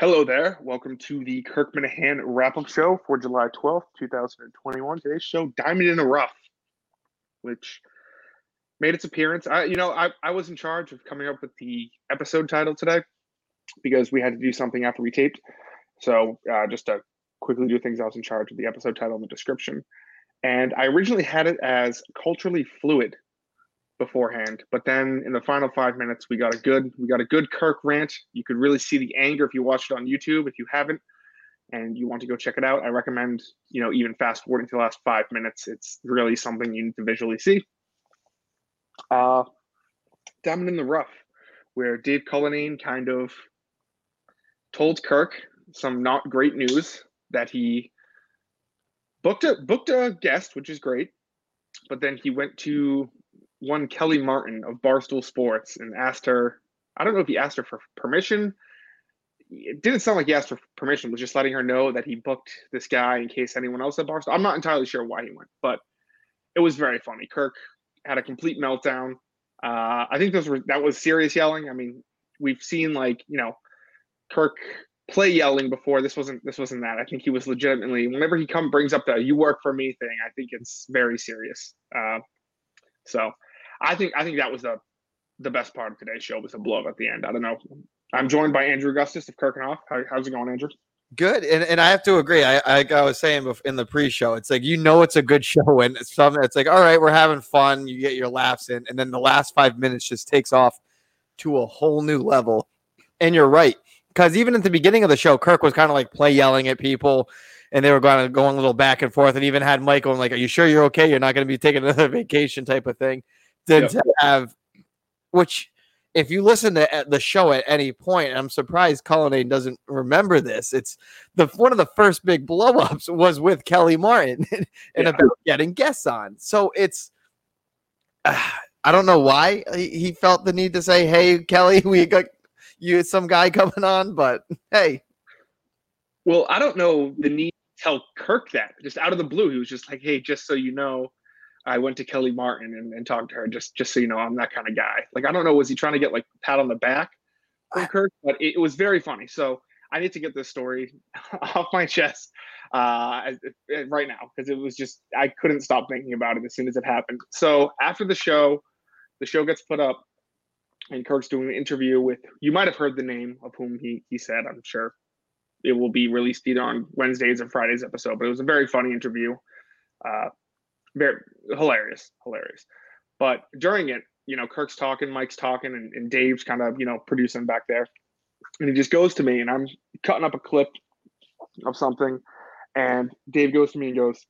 Hello there. Welcome to the Kirk Minihane wrap up show for July 12th, 2021. Today's show, Diamond in the Rough, which made its appearance. I, you know, I, I was in charge of coming up with the episode title today because we had to do something after we taped. So, uh, just to quickly do things, I was in charge of the episode title and the description. And I originally had it as culturally fluid beforehand. But then in the final five minutes, we got a good we got a good Kirk rant. You could really see the anger if you watched it on YouTube. If you haven't and you want to go check it out, I recommend you know even fast forwarding to the last five minutes. It's really something you need to visually see. Uh, Diamond in the Rough, where Dave Cullinane kind of told Kirk some not great news that he booked a booked a guest, which is great, but then he went to one Kelly Martin of Barstool Sports and asked her, I don't know if he asked her for permission. It didn't sound like he asked for permission, was just letting her know that he booked this guy in case anyone else at Barstool. I'm not entirely sure why he went, but it was very funny. Kirk had a complete meltdown. Uh, I think those were that was serious yelling. I mean, we've seen like, you know, Kirk play yelling before. This wasn't this wasn't that. I think he was legitimately whenever he come brings up the "you work for me" thing. I think it's very serious. Uh, so I think I think that was the the best part of today's show was the blow up at the end. I don't know. I'm joined by Andrew Augustus of Kirkenhoff. How, how's it going, Andrew? Good, and, and I have to agree. I, I, I was saying in the pre-show, it's like you know it's a good show, and it's something. It's like all right, we're having fun. You get your laughs in, and then the last five minutes just takes off to a whole new level. And you're right, because even at the beginning of the show, Kirk was kind of like play yelling at people, and they were going going a little back and forth, and even had Michael and like, "Are you sure you're okay? You're not going to be taking another vacation?" type of thing than yep. to have, which if you listen to uh, the show at any point, I'm surprised Cullinane doesn't remember this. It's the one of the first big blowups was with Kelly Martin and yeah. about getting guests on. So it's uh, I don't know why he felt the need to say, "Hey, Kelly, we got you some guy coming on," but hey. Well, I don't know the need to tell Kirk that just out of the blue. He was just like, "Hey, just so you know, I went to Kelly Martin and, and talked to her just just so you know I'm that kind of guy. Like I don't know, was he trying to get like pat on the back from Kirk? But it, it was very funny. So I need to get this story off my chest uh, right now because it was just I couldn't stop thinking about it as soon as it happened. So after the show, the show gets put up, and Kirk's doing an interview with you might have heard the name of whom he he said. I'm sure it will be released either on Wednesdays or Fridays episode. But it was a very funny interview. Uh, very hilarious, hilarious. But during it, you know, Kirk's talking, Mike's talking, and, and Dave's kind of, you know, producing back there. And he just goes to me, and I'm cutting up a clip of something. And Dave goes to me and goes,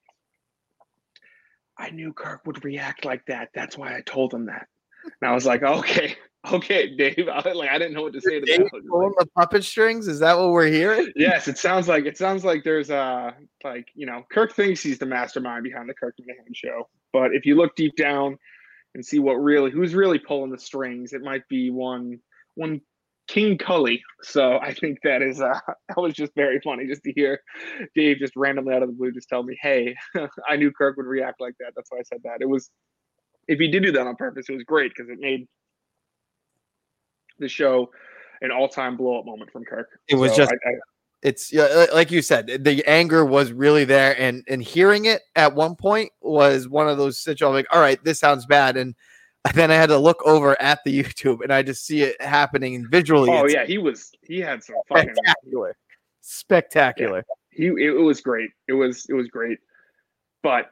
I knew Kirk would react like that. That's why I told him that. And I was like, okay, okay, Dave. I, like I didn't know what to say to Dave that. Pulling the puppet strings. Is that what we're hearing? Yes, it sounds like it sounds like there's uh like you know Kirk thinks he's the mastermind behind the Kirk Minihane show, but if you look deep down and see what really who's really pulling the strings, it might be one one King Cully. So I think that is uh that was just very funny just to hear Dave just randomly out of the blue just tell me, hey, I knew Kirk would react like that. That's why I said that. It was if he did do that on purpose, it was great because it made the show an all-time blow-up moment from Kirk. It was so just. I, I, it's like you said, the anger was really there, and and hearing it at one point was one of those situations. Like, all right, this sounds bad, and then I had to look over at the YouTube, and I just see it happening visually. Oh yeah, he was he had some fucking spectacular, spectacular. Yeah. He it was great. It was it was great, but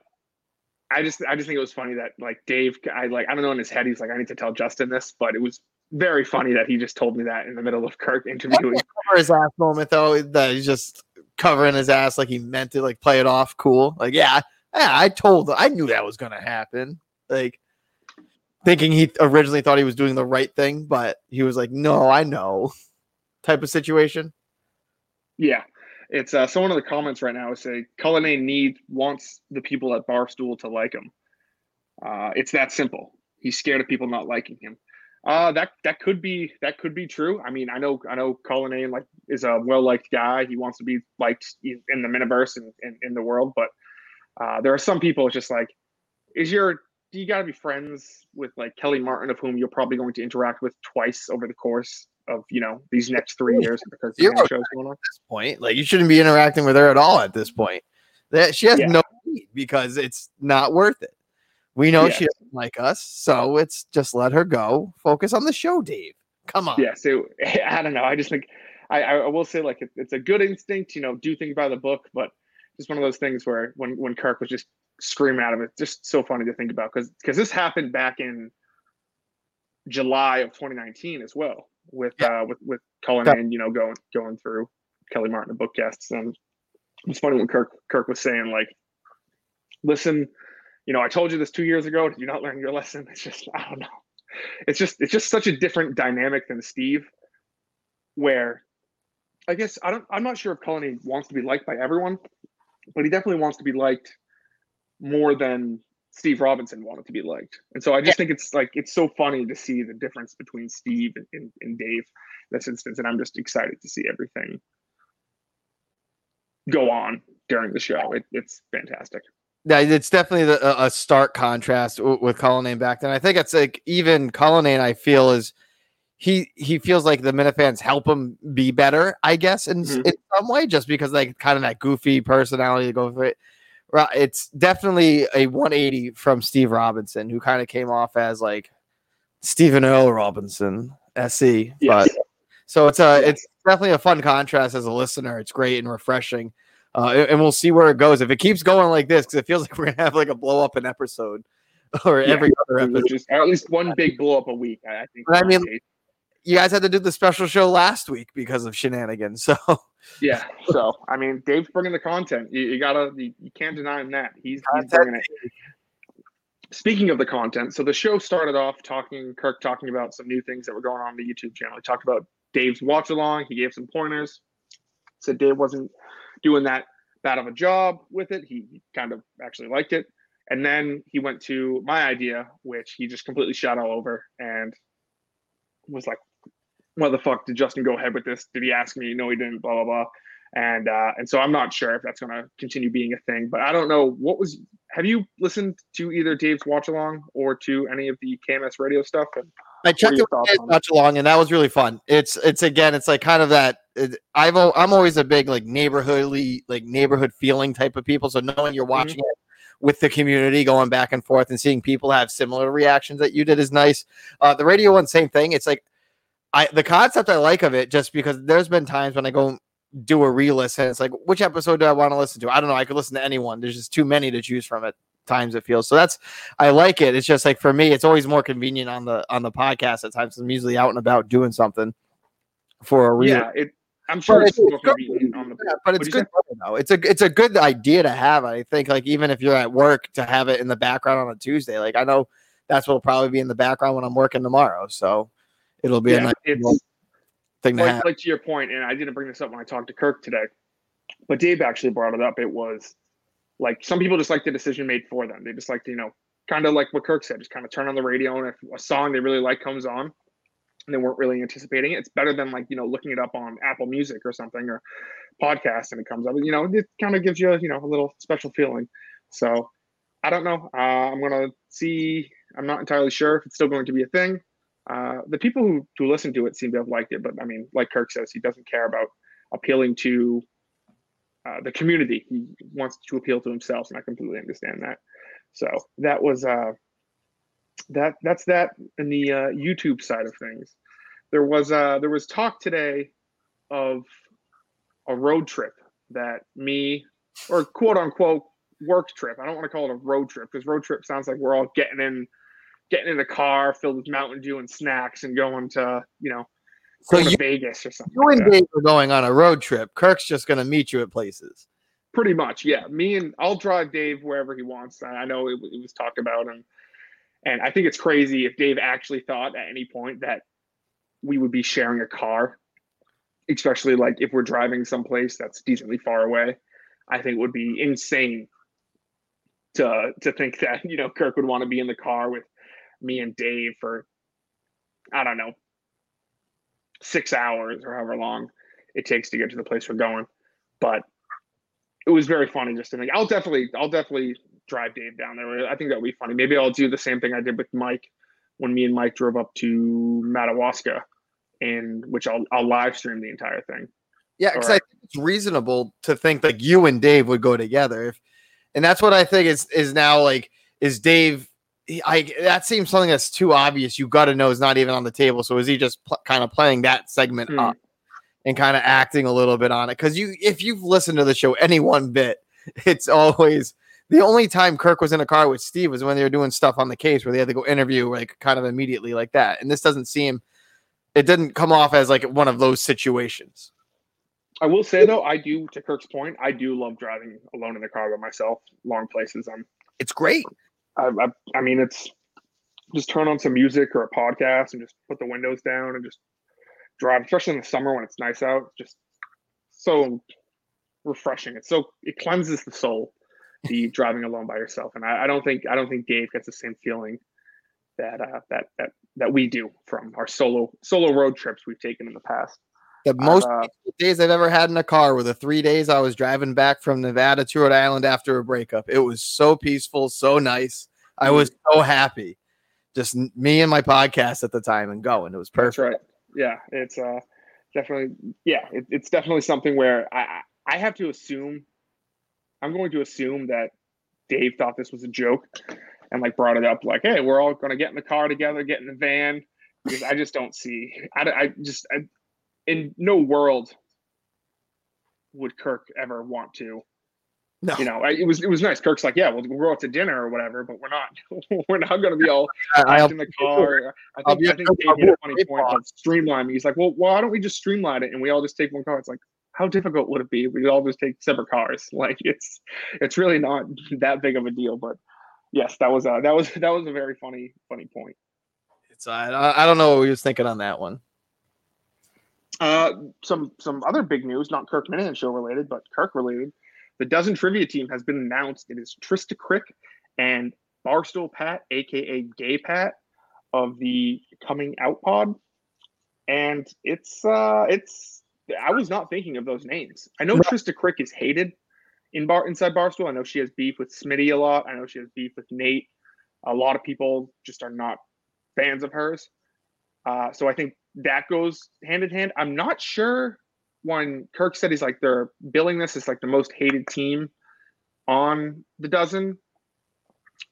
I just I just think it was funny that like Dave I like I don't know in his head he's like I need to tell Justin this, but it was very funny that he just told me that in the middle of Kirk interviewing. Cover his ass moment though, that he's just covering his ass like he meant to, like play it off cool. Like, yeah, yeah, I told, I knew that was gonna happen. Like, thinking he originally thought he was doing the right thing, but he was like, no, I know, type of situation. Yeah, it's uh, someone in the comments right now is saying Cullinane need wants the people at Barstool to like him. Uh, it's that simple. He's scared of people not liking him. Uh, that that could be that could be true. I mean, I know I know Colin Cullinane like is a well liked guy. He wants to be liked in the miniverse and in, in, the world, but uh, there are some people it's just like, is your do you got to be friends with like Kelly Martin, of whom you're probably going to interact with twice over the course of you know these next three years because the shows going on. this point. Like you shouldn't be interacting with her at all at this point. That she has Yeah. no need because it's not worth it. We know Yeah. she doesn't like us, so it's just let her go. Focus on the show, Dave. Come on. Yeah, so I don't know. I just think I, I will say like it, it's a good instinct, you know, do things by the book, but just one of those things where when when Kirk was just screaming out of it, just so funny to think about because because this happened back in July of 2019 as well with uh with with Cullen Yeah. and you know going going through Kelly Martin the book guests and it's funny when Kirk Kirk was saying like, listen, you know, I told you this two years ago. Did you not learn your lesson? It's just I don't know. It's just it's just such a different dynamic than Steve, where I guess I don't I'm not sure if Cullen wants to be liked by everyone, but he definitely wants to be liked more than Steve Robinson wanted to be liked. And so I just think it's like it's so funny to see the difference between Steve and, and, and Dave in this instance. And I'm just excited to see everything go on during the show. It, it's fantastic. Yeah, it's definitely the, a, a stark contrast w- with Cullinane back then. I think it's like even Cullinane, I feel is he he feels like the Minifans help him be better, I guess, in, Mhm. in some way, just because like kind of that goofy personality to go for it. Right, it's definitely a 180 from Steve Robinson, who kind of came off as like Stephen Earl Robinson, SE. Yes. But so it's a it's definitely a fun contrast as a listener. It's great and refreshing. Uh, and- we'll see where it goes. If it keeps going like this, because it feels like we're gonna have like a blow up an episode or Yeah. every other episode. Or at least one big blow up a week. I think. But I mean- You guys had to do the special show last week because of shenanigans. So yeah. So I mean, Dave's bringing the content. You, you gotta, you, you can't deny him that. He's, he's bringing it. Speaking of the content, so the show started off talking, Kirk talking about some new things that were going on, on the YouTube channel. He talked about Dave's watch along. He gave some pointers. Said Dave wasn't doing that bad of a job with it. He kind of actually liked it. And then he went to my idea, which he just completely shot all over and was like, "What the fuck did Justin go ahead with this? Did he ask me? No, he didn't." Blah blah blah. And uh, and so I'm not sure if that's going to continue being a thing. But I don't know what was. Have you listened to either Dave's watch along or to any of the KMS radio stuff? And I checked your it thoughts with on it? much along, and that was really fun. It's it's again, it's like kind of that. I've I'm always a big like neighborhoodly like neighborhood feeling type of people. So knowing you're watching it with the community, going back and forth, and seeing people have similar reactions that you did is nice. Uh, the radio one, same thing. It's like I the concept I like of it just because there's been times when I go do a re-listen. It's like which episode do I want to listen to? I don't know. I could listen to anyone. There's just too many to choose from at times. It feels so. That's I like it. It's just like for me, it's always more convenient on the on the podcast at times. I'm usually out and about doing something for a re. yeah, it. I'm sure But it's, it's good. on the. Yeah, but it's good though. It's a it's a good idea to have. I think like even if you're at work to have it in the background on a Tuesday. Like I know that's what'll probably be in the background when I'm working tomorrow. So it'll be a nice it's thing to like, have. like to your point, and I didn't bring this up when I talked to Kirk today, but Dave actually brought it up. It was like some people just like the decision made for them. They just like to, you know, kind of like what Kirk said, just kind of turn on the radio, and if a song they really like comes on, and they weren't really anticipating it, it's better than like you know looking it up on Apple Music or something or podcast and it comes up. You know, it kind of gives you you know a little special feeling. So I don't know. Uh, I'm gonna see. I'm not entirely sure if it's still going to be a thing. Uh, the people who, who listen to it seem to have liked it, but I mean, like Kirk says, he doesn't care about appealing to uh, the community. He wants to appeal to himself, and I completely understand that. So that was uh, that. That's that in the uh, YouTube side of things. There was uh, there was talk today of a road trip that me or quote unquote work trip. I don't want to call it a road trip because road trip sounds like we're all getting in getting in a car filled with Mountain Dew and snacks and going to, you know, So going to you, Vegas or something. you like and. Dave are going on a road trip. Kirk's just gonna meet you at places. Pretty much, yeah. Me and I'll drive Dave wherever he wants. I I know it, it was talked about, and and I think it's crazy if Dave actually thought at any point that we would be sharing a car, especially like if we're driving someplace that's decently far away. I think it would be insane to to think that you know Kirk would want to be in the car with me and Dave for I don't know six hours or however long it takes to get to the place we're going. But it was very funny just to think. I'll definitely I'll definitely drive Dave down there. I think that would be funny. Maybe I'll do the same thing I did with Mike when me and Mike drove up to Madawaska and which I'll I'll live stream the entire thing. Yeah, because I think it's reasonable to think like you and Dave would go together, if, and that's what I think is is now like is Dave. I that seems something that's too obvious. You got to know is not even on the table. So is he just pl- kind of playing that segment Hmm. up and kind of acting a little bit on it? Because you, if you've listened to the show any one bit, it's always the only time Kirk was in a car with Steve was when they were doing stuff on the case where they had to go interview like kind of immediately like that. And this doesn't seem. It didn't come off as like one of those situations. I will say though, I do to Kirk's point, I do love driving alone in the car by myself, long places. I'm It's great. I, I, I mean, it's just turn on some music or a podcast and just put the windows down and just drive, especially in the summer when it's nice out. Just so refreshing. It's so it cleanses the soul. The driving alone by yourself, and I, I don't think I don't think Dave gets the same feeling that uh, that that that we do from our solo solo road trips we've taken in the past. The most Uh, days I've ever had in a car were the three days I was driving back from Nevada to Rhode Island after a breakup. It was so peaceful, so nice. I was so happy. Just me and my podcast at the time and going. It was That's perfect. right. Yeah, it's uh definitely yeah, it, it's definitely something where I I have to assume I'm going to assume that Dave thought this was a joke and like brought it up like, hey, we're all going to get in the car together, get in the van. Because I just don't see. I, I just I, in no world would Kirk ever want to. No. You know, it was it was nice. Kirk's like, yeah, we'll, we'll go out to dinner or whatever, but we're not we're not going to be all I- in the car. I think, I think Dave made a funny point about streamlining. He's like, well, why don't we just streamline it and we all just take one car? It's like, how difficult would it be if we all just take separate cars? Like, it's it's really not that big of a deal. But yes, that was a that was that was a very funny funny point. It's, I, I don't know what he was thinking on that one. Uh, some some other big news, not Kirk Minihane show related, but Kirk related. The dozen trivia team has been announced. It is Trista Crick and Barstool Pat, aka Gay Pat, of the Coming Out Pod, and it's uh, it's. I was not thinking of those names. I know No. Trista Crick is hated in bar inside Barstool. I know she has beef with Smitty a lot. I know she has beef with Nate. A lot of people just are not fans of hers. Uh, so I think that goes hand in hand. I'm not sure when Kirk said he's like they're billing this as like the most hated team on the dozen.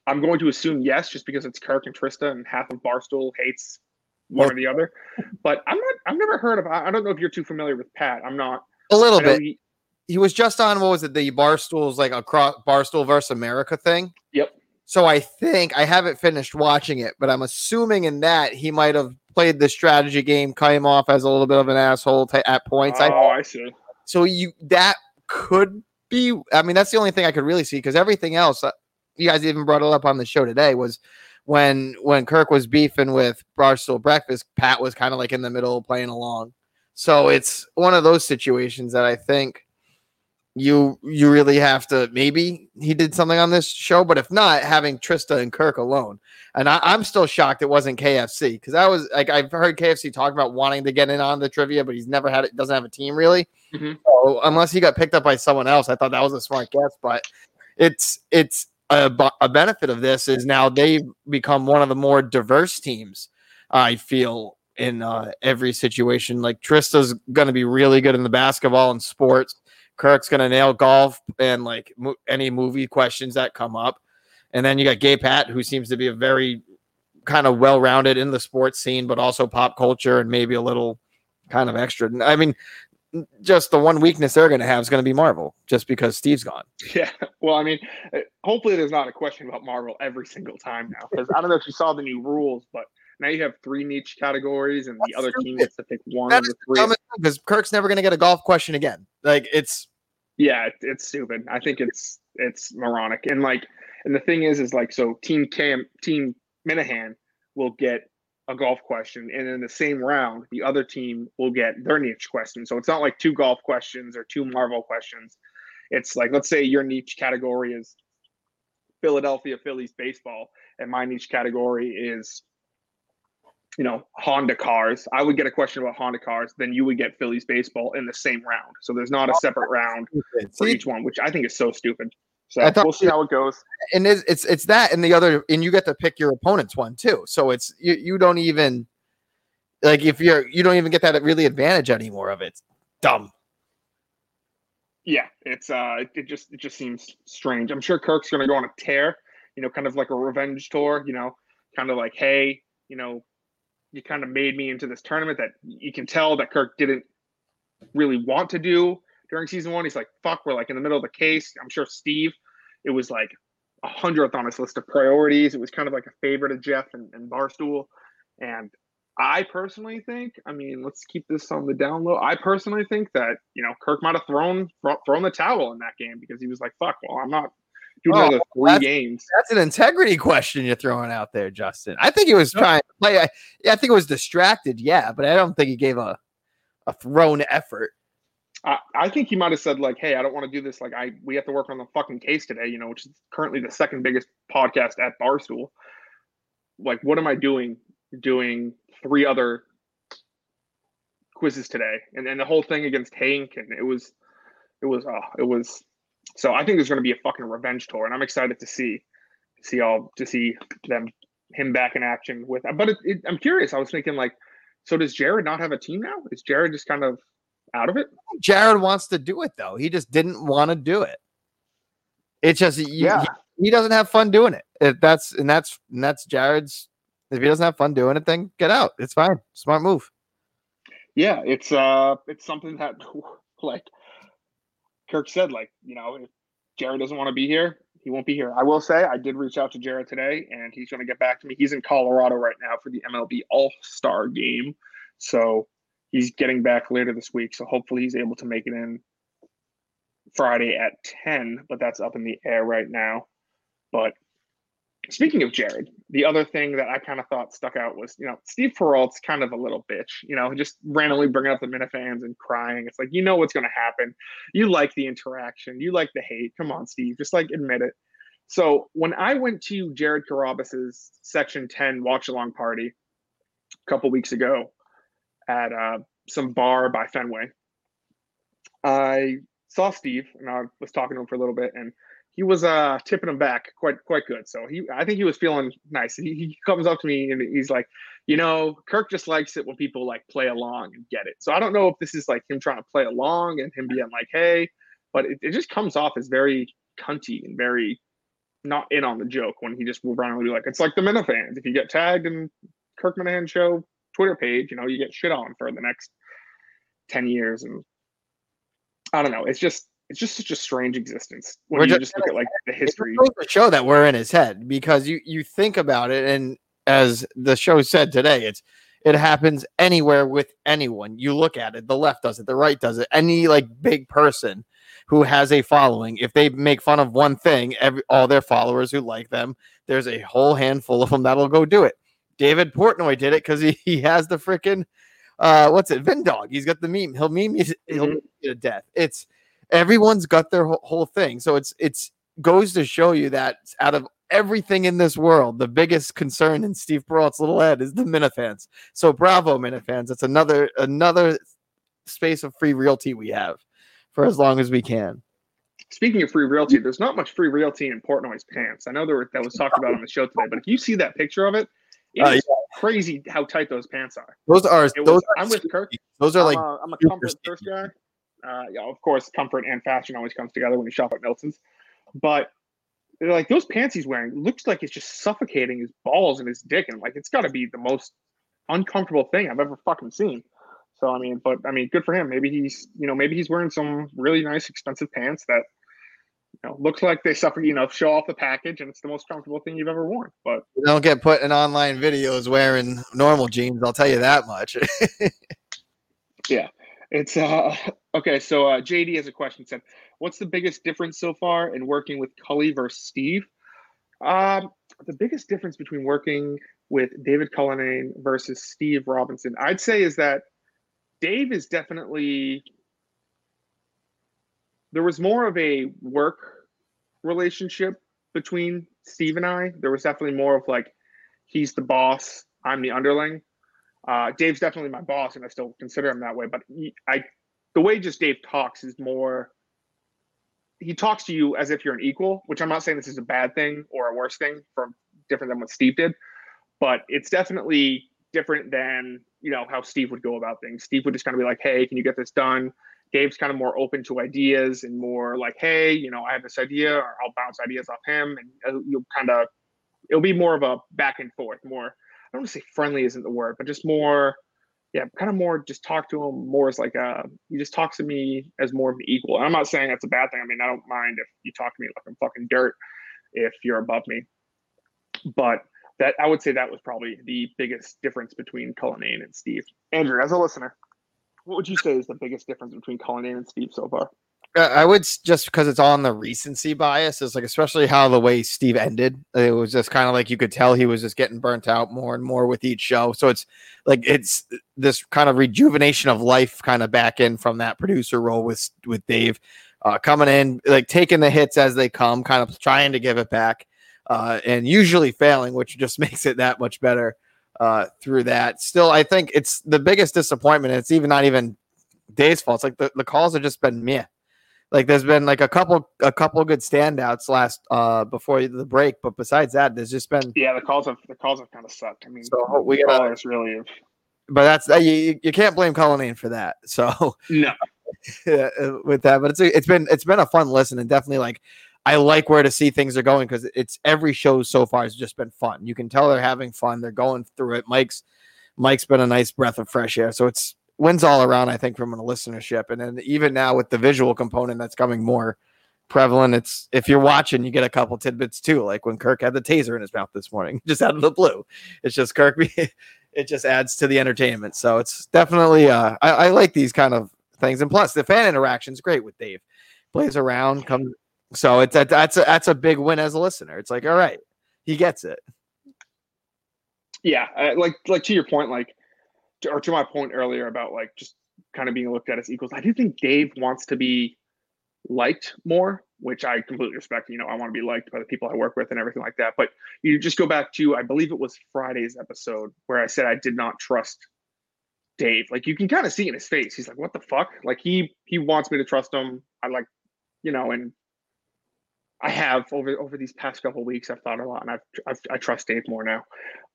I'm going to assume yes, just because it's Kirk and Trista, and half of Barstool hates one or the other. But I'm not. I've never heard of. I I don't know if you're too familiar with Pat. I'm not. A little bit. he- He was just on what was it, the Barstool's like across Barstool versus America thing. Yep. So I think I haven't finished watching it, but I'm assuming in that he might have played the strategy game, came off as a little bit of an asshole t- at points. I oh, I see. So you that could be. I mean, that's the only thing I could really see because everything else, uh, you guys even brought it up on the show today, was when when Kirk was beefing with Barstool Breakfast, Pat was kind of like in the middle playing along. So it's one of those situations that I think you you really have to maybe he did something on this show, but if not, having Trista and Kirk alone. And I, I'm still shocked it wasn't KFC because I was like I've heard KFC talk about wanting to get in on the trivia, but he's never had it. Doesn't have a team really. Mhm. So unless he got picked up by someone else, I thought that was a smart guess. But it's it's a, a benefit of this is now they've become one of the more diverse teams. I feel in uh, every situation. Like Trista's going to be really good in the basketball and sports. Kirk's going to nail golf and like mo- any movie questions that come up. And then you got Gay Pat, who seems to be a very kind of well rounded in the sports scene, but also pop culture and maybe a little kind of extra. I mean, just the one weakness they're going to have is going to be Marvel, just because Steve's gone. Yeah. Well, I mean, uh, hopefully there's not a question about Marvel every single time now, because I don't know if you saw the new rules, but now you have three niche categories, and the That's other team gets to pick one That of the the three. because Kirk's never going to get a golf question again. Like it's Yeah, it's stupid. I think it's it's moronic, and like, and the thing is, is like, so Team Cam, Team Minihane will get a golf question, and in the same round, the other team will get their niche question. So it's not like two golf questions or two Marvel questions. It's like, let's say your niche category is Philadelphia Phillies baseball, and my niche category is, you know, Honda cars. I would get a question about Honda cars, then you would get Phillies baseball in the same round. So there's not a separate round for each one, which I think is so stupid. So we'll see how it goes. and it's, it's it's that and the other and you get to pick your opponent's one too. So it's you you don't even Like if you're you don't even get that really advantage anymore of it. It's dumb. Yeah, it's uh, it just it just seems strange. I'm sure Kirk's going to go on a tear, you know, kind of like a revenge tour. You know, kind of like, hey, you know, you kind of made me into this tournament that you can tell that Kirk didn't really want to do during season one. He's like, fuck, we're like in the middle of the case. I'm sure Steve, it was like a hundredth on his list of priorities. It was kind of like a favorite of Jeff and, and Barstool. And I personally think, I mean, let's keep this on the down low. I personally think that, you know, Kirk might have thrown thrown the towel in that game because he was like, fuck, well, I'm not doing oh, another three that's, games. That's an integrity question you're throwing out there, Justin. I think he was no. trying to play. I, yeah, I think it was distracted, yeah, but I don't think he gave a a thrown effort. I, think he might have said like, "Hey, I don't want to do this. Like, I we have to work on the fucking case today. You know, which is currently the second biggest podcast at Barstool. Like, what am I doing? Doing three other quizzes today, and then the whole thing against Hank, and it was, it was, uh, it was. So I think there's going to be a fucking revenge tour, and I'm excited to see, see all to see them him back in action with. But it, it, I'm curious. I was thinking like, so does Jared not have a team now? Is Jared just kind of out of it? Jared wants to do it though. He just didn't want to do it. It's just yeah. He, he, doesn't have fun doing it. If that's and that's and that's Jared's. If he doesn't have fun doing it, then get out. It's fine. Smart move. Yeah, it's uh, it's something that like Kirk said. Like you know, if Jared doesn't want to be here, he won't be here. I will say I did reach out to Jared today, and he's going to get back to me. He's in Colorado right now for the MLB All Star Game, so he's getting back later this week, so hopefully he's able to make it in Friday at 10, but that's up in the air right now. But speaking of Jared, the other thing that I kind of thought stuck out was, you know, Steve Perrault's kind of a little bitch, you know, just randomly bringing up the Minifans and crying. It's like, you know what's going to happen. You like the interaction. You like the hate. Come on, Steve, just like admit it. So when I went to Jared Carrabis's Section 10 watch along party a couple weeks ago, at uh, some bar by Fenway. I saw Steve and I was talking to him for a little bit, and he was uh, tipping him back quite quite good. So he, I think he was feeling nice. He, he comes up to me and he's like, you know, Kirk just likes it when people like play along and get it. So I don't know if this is like him trying to play along and him being like, hey, but it, it just comes off as very cunty and very not in on the joke when he just will randomly be like, it's like the Minifans. If you get tagged in Kirk Minihane show Twitter page, you know, you get shit on for the next 10 years. And I don't know. It's just, it's just such a strange existence when we're you just, just look at like the history. It show that we're in his head because you, you think about it. And as the show said today, it's, it happens anywhere with anyone. You look at it, the left does it, the right does it. Any like big person who has a following, if they make fun of one thing, every all their followers who like them, there's a whole handful of them that'll go do it. David Portnoy did it because he, he has the freaking uh what's it Vin dog. He's got the meme. He'll meme you, mm-hmm. to death. It's everyone's got their whole, whole thing. So it's it's goes to show you that out of everything in this world, the biggest concern in Steve Perrault's little head is the Minifans. So bravo, Minifans. It's another another space of free realty we have for as long as we can. Speaking of free realty, there's not much free realty in Portnoy's pants. I know there were, that was talked about on the show today, but if you see that picture of it, uh, yeah. crazy how tight those pants are. Those are. Was, those are I'm with Kirk. Those are like. I'm a, I'm a comfort first guy. Uh, yeah, of course, comfort and fashion always comes together when you shop at Milton's. But like those pants he's wearing looks like it's just suffocating his balls and his dick, and like it's got to be the most uncomfortable thing I've ever fucking seen. So I mean, but I mean, good for him. Maybe he's you know maybe he's wearing some really nice expensive pants that you know, looks like they suffer, you know, show off the package and it's the most comfortable thing you've ever worn. But you don't get put in online videos wearing normal jeans, I'll tell you that much. yeah. It's uh okay, so uh JD has a question said, what's the biggest difference so far in working with Cully versus Steve? Um the biggest difference between working with David Cullinane versus Steve Robinson, I'd say is that Dave is definitely there was more of a work relationship between Steve and I. There was definitely more of like, he's the boss, I'm the underling. Uh, Dave's definitely my boss, and I still consider him that way. But he, I, the way just Dave talks is more. He talks to you as if you're an equal, which I'm not saying this is a bad thing or a worse thing from different than what Steve did, but it's definitely different than you know how Steve would go about things. Steve would just kind of be like, "Hey, can you get this done?" Dave's kind of more open to ideas and more like, "Hey, you know, I have this idea, or I'll bounce ideas off him," and uh, you'll kind of it'll be more of a back and forth. More, I don't want to say friendly isn't the word, but just more, yeah, kind of more. Just talk to him more as like a he just talks to me as more of an equal. And I'm not saying that's a bad thing. I mean, I don't mind if you talk to me like I'm fucking dirt if you're above me, but that I would say that was probably the biggest difference between Cullinane and Steve. Andrew, as a listener, what would you say is the biggest difference between Cullinane and Steve so far? I would just because it's on the recency bias. It's like especially how the way Steve ended. It was just kind of like you could tell he was just getting burnt out more and more with each show. So it's like it's this kind of rejuvenation of life, kind of back in from that producer role with with Dave uh, coming in, like taking the hits as they come, kind of trying to give it back uh, and usually failing, which just makes it that much better uh, through that. Still, I think it's the biggest disappointment. It's even not even Dave's fault. It's like the, the calls have just been meh. Like there's been like a couple a couple good standouts last uh before the break, but besides that, there's just been yeah the calls have the calls have kind of sucked. I mean, so we got callers really have. But that's you, you can't blame Cullinane for that. So no, with that, but it's it's been it's been a fun listen and definitely like I like where to see things are going because it's every show so far has just been fun. You can tell they're having fun. They're going through it. Mike's Mike's been a nice breath of fresh air. So it's wins all around, I think, from a listenership. And then even now with the visual component that's coming more prevalent, it's if you're watching, you get a couple tidbits too. Like when Kirk had the taser in his mouth this morning, just out of the blue. It's just Kirk. it just adds to the entertainment. So it's definitely uh, I, I like these kind of things. And plus, the fan interaction is great with Dave. Plays around, comes so it's a, that's a, that's a big win as a listener. It's like, all right, he gets it. Yeah, uh, like like to your point, like to, or to my point earlier about like just kind of being looked at as equals. I do think Dave wants to be liked more, which I completely respect. You know, I want to be liked by the people I work with and everything like that. But you just go back to I believe it was Friday's episode where I said I did not trust Dave. Like you can kind of see in his face. He's like, "What the fuck?" Like he he wants me to trust him. I like, you know, and I have over over these past couple weeks. I've thought a lot, and I've, I've i trust Dave more now.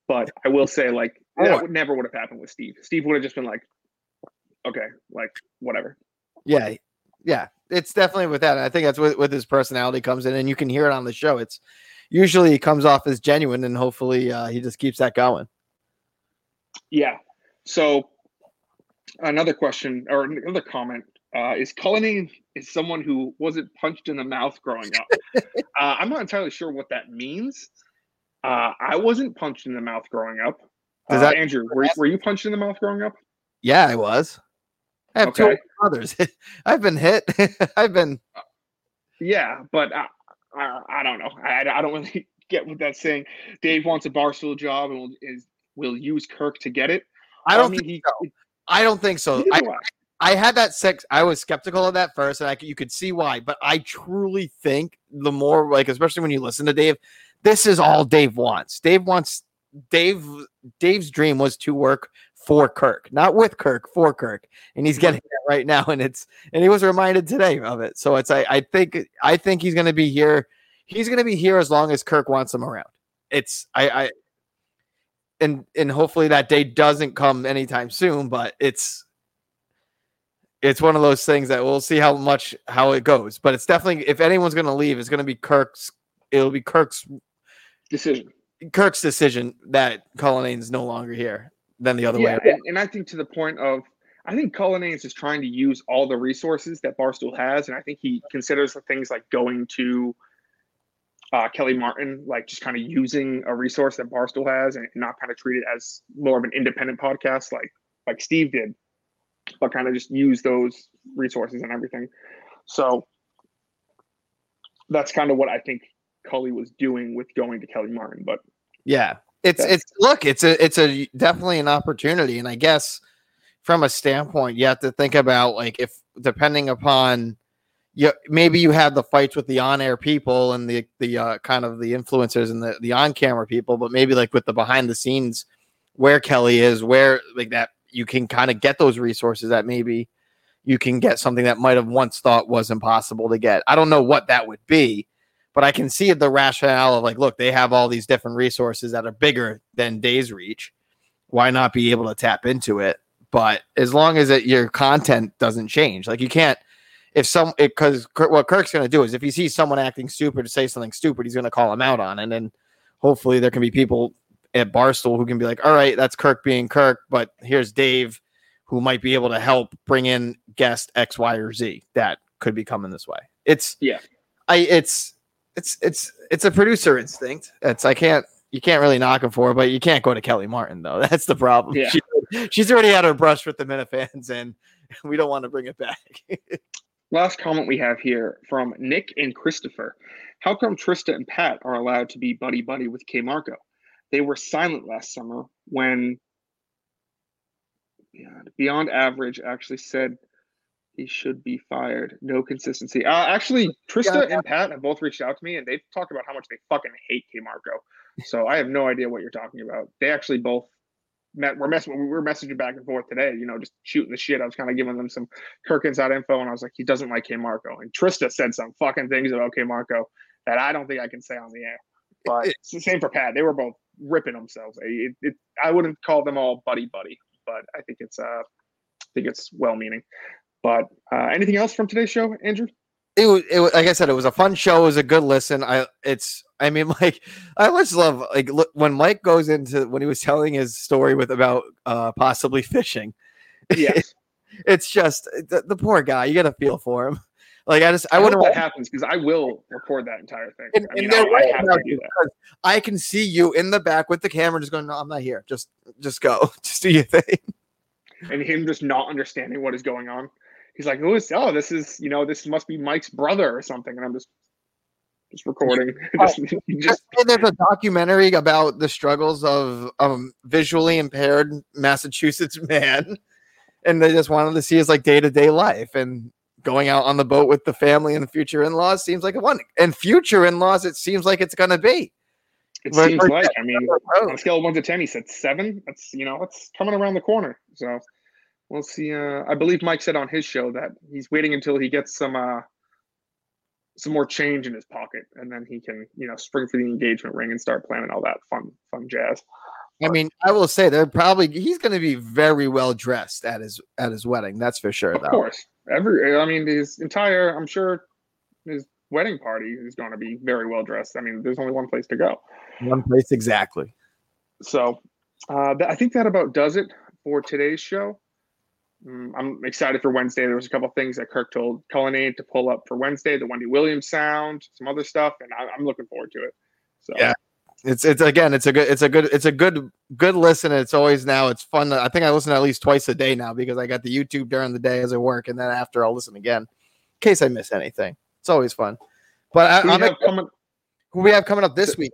But I will say, like that would never would have happened with Steve. Steve would have just been like, okay, like whatever. Yeah, yeah, it's definitely with that. I think that's with, with his personality comes in, and you can hear it on the show. It's usually he comes off as genuine, and hopefully uh, he just keeps that going. Yeah. So another question or another comment uh, is Cullinane is someone who wasn't punched in the mouth growing up. uh, I'm not entirely sure what that means. Uh, I wasn't punched in the mouth growing up. Uh, that, Andrew, were, were you punched in the mouth growing up? Yeah, I was. I have okay. two brothers. I've been hit. I've been. Yeah, but I, I, I don't know. I, I don't really get what that's saying. Dave wants a barstool job and will, is will use Kirk to get it. I don't I mean, think he, so. I don't think so. I, I had that six. I was skeptical of that first, and I you could see why. But I truly think the more like, especially when you listen to Dave, this is all Dave wants. Dave wants Dave. Dave's dream was to work for Kirk, not with Kirk, for Kirk, and he's getting mm-hmm. it right now. And it's and he was reminded today of it. So it's I I think I think he's going to be here. He's going to be here as long as Kirk wants him around. It's I I and and hopefully that day doesn't come anytime soon. But it's it's one of those things that we'll see how much how it goes. But it's definitely if anyone's going to leave, it's going to be Kirk's. It'll be Kirk's decision. Kirk's decision that Cullinane's no longer here than the other yeah, way. And, and I think to the point of I think Cullinane's is just trying to use all the resources that Barstool has, and I think he considers things like going to uh, Kelly Martin, like just kind of using a resource that Barstool has, and not kind of treat it as more of an independent podcast, like like Steve did but kind of just use those resources and everything. So that's kind of what I think Cully was doing with going to Kelly Martin. But yeah, it's it's look, it's a it's a definitely an opportunity, and I guess from a standpoint, you have to think about like if depending upon you maybe you have the fights with the on-air people and the the uh, kind of the influencers and the the on-camera people, but maybe like with the behind the scenes where Kelly is, where like that you can kind of get those resources that maybe you can get something that might have once thought was impossible to get. I don't know what that would be, but I can see the rationale of like, look, they have all these different resources that are bigger than Day's reach. why not be able to tap into it? But as long as it, your content doesn't change, like you can't if some because what Kirk's going to do is if he sees someone acting stupid to say something stupid, he's going to call him out on, it. and then hopefully there can be people at Barstool who can be like, all right, that's Kirk being Kirk, but here's Dave who might be able to help bring in guest X, Y, or Z that could be coming this way. It's yeah, I it's it's it's it's a producer instinct. It's I can't you can't really knock him for it, but you can't go to Kelly Martin though. That's the problem. Yeah. She, she's already had her brush with the Minifans, and we don't want to bring it back. Last comment we have here from Nick and Christopher. How come Trista and Pat are allowed to be buddy buddy with KMarko? They were silent last summer when Beyond, Beyond Average actually said he should be fired. No consistency. Uh, actually, Trista yeah. and Pat have both reached out to me and they've talked about how much they fucking hate KMarko. So I have no idea what you're talking about. They actually both met we're messing we were messaging back and forth today, you know, just shooting the shit. I was kind of giving them some Kirk inside info, and I was like, he doesn't like KMarko. And Trista said some fucking things about KMarko that I don't think I can say on the air. But it's the same for Pat. They were both ripping themselves. It, it, I wouldn't call them all buddy buddy, but I think it's uh I think it's well meaning. But uh, anything else from today's show, Andrew? It was, it was like I said, it was a fun show. It was a good listen. I it's I mean, like I always love like look, when Mike goes into when he was telling his story with about uh, possibly fishing. Yes, it's just the, the, poor guy. You got to feel for him. Like I just I, I wouldn't that happens because I will record that entire thing. And, I, mean, and I, I have to do that. I can see you in the back with the camera, just going, "No, I'm not here. Just just go. Just do your thing." And him just not understanding what is going on. He's like, "Who is? Oh, this is you know, this must be Mike's brother or something." And I'm just just recording. just, just... There's a documentary about the struggles of um, visually impaired Massachusetts man, and they just wanted to see his like day to day life and going out on the boat with the family and the future in laws seems like a one. And future in laws, it seems like it's going to be. It but, seems like. I mean, on a scale of one to ten, he said seven. That's you know, it's coming around the corner. So we'll see. Uh, I believe Mike said on his show that he's waiting until he gets some uh, some more change in his pocket, and then he can, you know, spring for the engagement ring and start planning all that fun, fun jazz. I mean, I will say they're probably he's going to be very well dressed at his at his wedding. That's for sure. Of though. course, every I mean, his entire I'm sure his wedding party is going to be very well dressed. I mean, there's only one place to go. One place exactly. So, uh, th- I think that about does it for today's show. Mm, I'm excited for Wednesday. There was a couple things that Kirk told Cullinane to pull up for Wednesday, the Wendy Williams sound, some other stuff, and I, am looking forward to it. So yeah, it's it's again, it's a good, it's a good, it's a good, good listen. It's always now, it's fun. I think I listen at least twice a day now because I got the YouTube during the day as I work, and then after I'll listen again in case I miss anything. It's always fun. But I, am have coming, who we have coming up this week.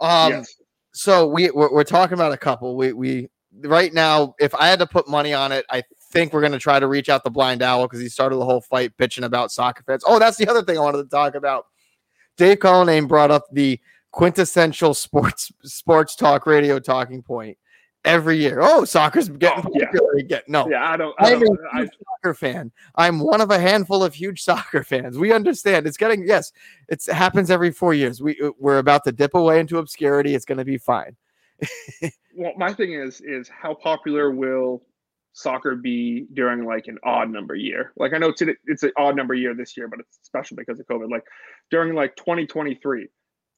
Um, yes. so we we're, we're talking about a couple. We we right now, if I had to put money on it, I think we're going to try to reach out the blind owl because he started the whole fight bitching about soccer fans. Oh, that's the other thing I wanted to talk about. Dave Cullinane brought up the quintessential sports sports talk radio talking point every year. Oh, soccer's getting oh, popular again. No, yeah, I don't. I am a I, soccer fan. I'm one of a handful of huge soccer fans. We understand it's getting yes, it happens every four years. We uh, we're about to dip away into obscurity. It's going to be fine. well, my thing is is how popular will soccer be during like an odd number year? Like I know today it's an odd number year this year, but it's special because of COVID. Like during like 2023,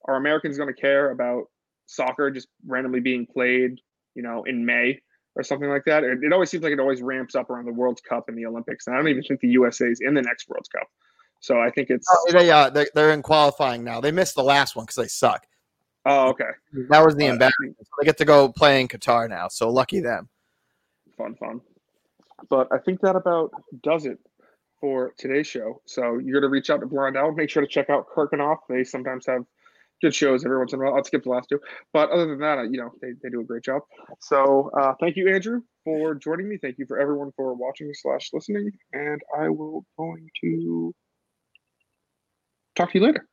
are Americans going to care about soccer just randomly being played, you know, in May or something like that? It, it always seems like it always ramps up around the World Cup and the Olympics, and I don't even think the USA is in the next World Cup. So I think it's oh, they, uh, they're, they're in qualifying now. They missed the last one because they suck. Oh, okay. That was the uh, embarrassment. So they get to go play in Qatar now. So lucky them fun, fun. But I think that about does it for today's show. So you're going to reach out to Blind Owl. Make sure to check out Kirkenoff. They sometimes have good shows every once in a while. I'll skip the last two. But other than that, you know, they, they do a great job. So uh, thank you, Andrew, for joining me. Thank you for everyone for watching slash listening. And I will going to talk to you later.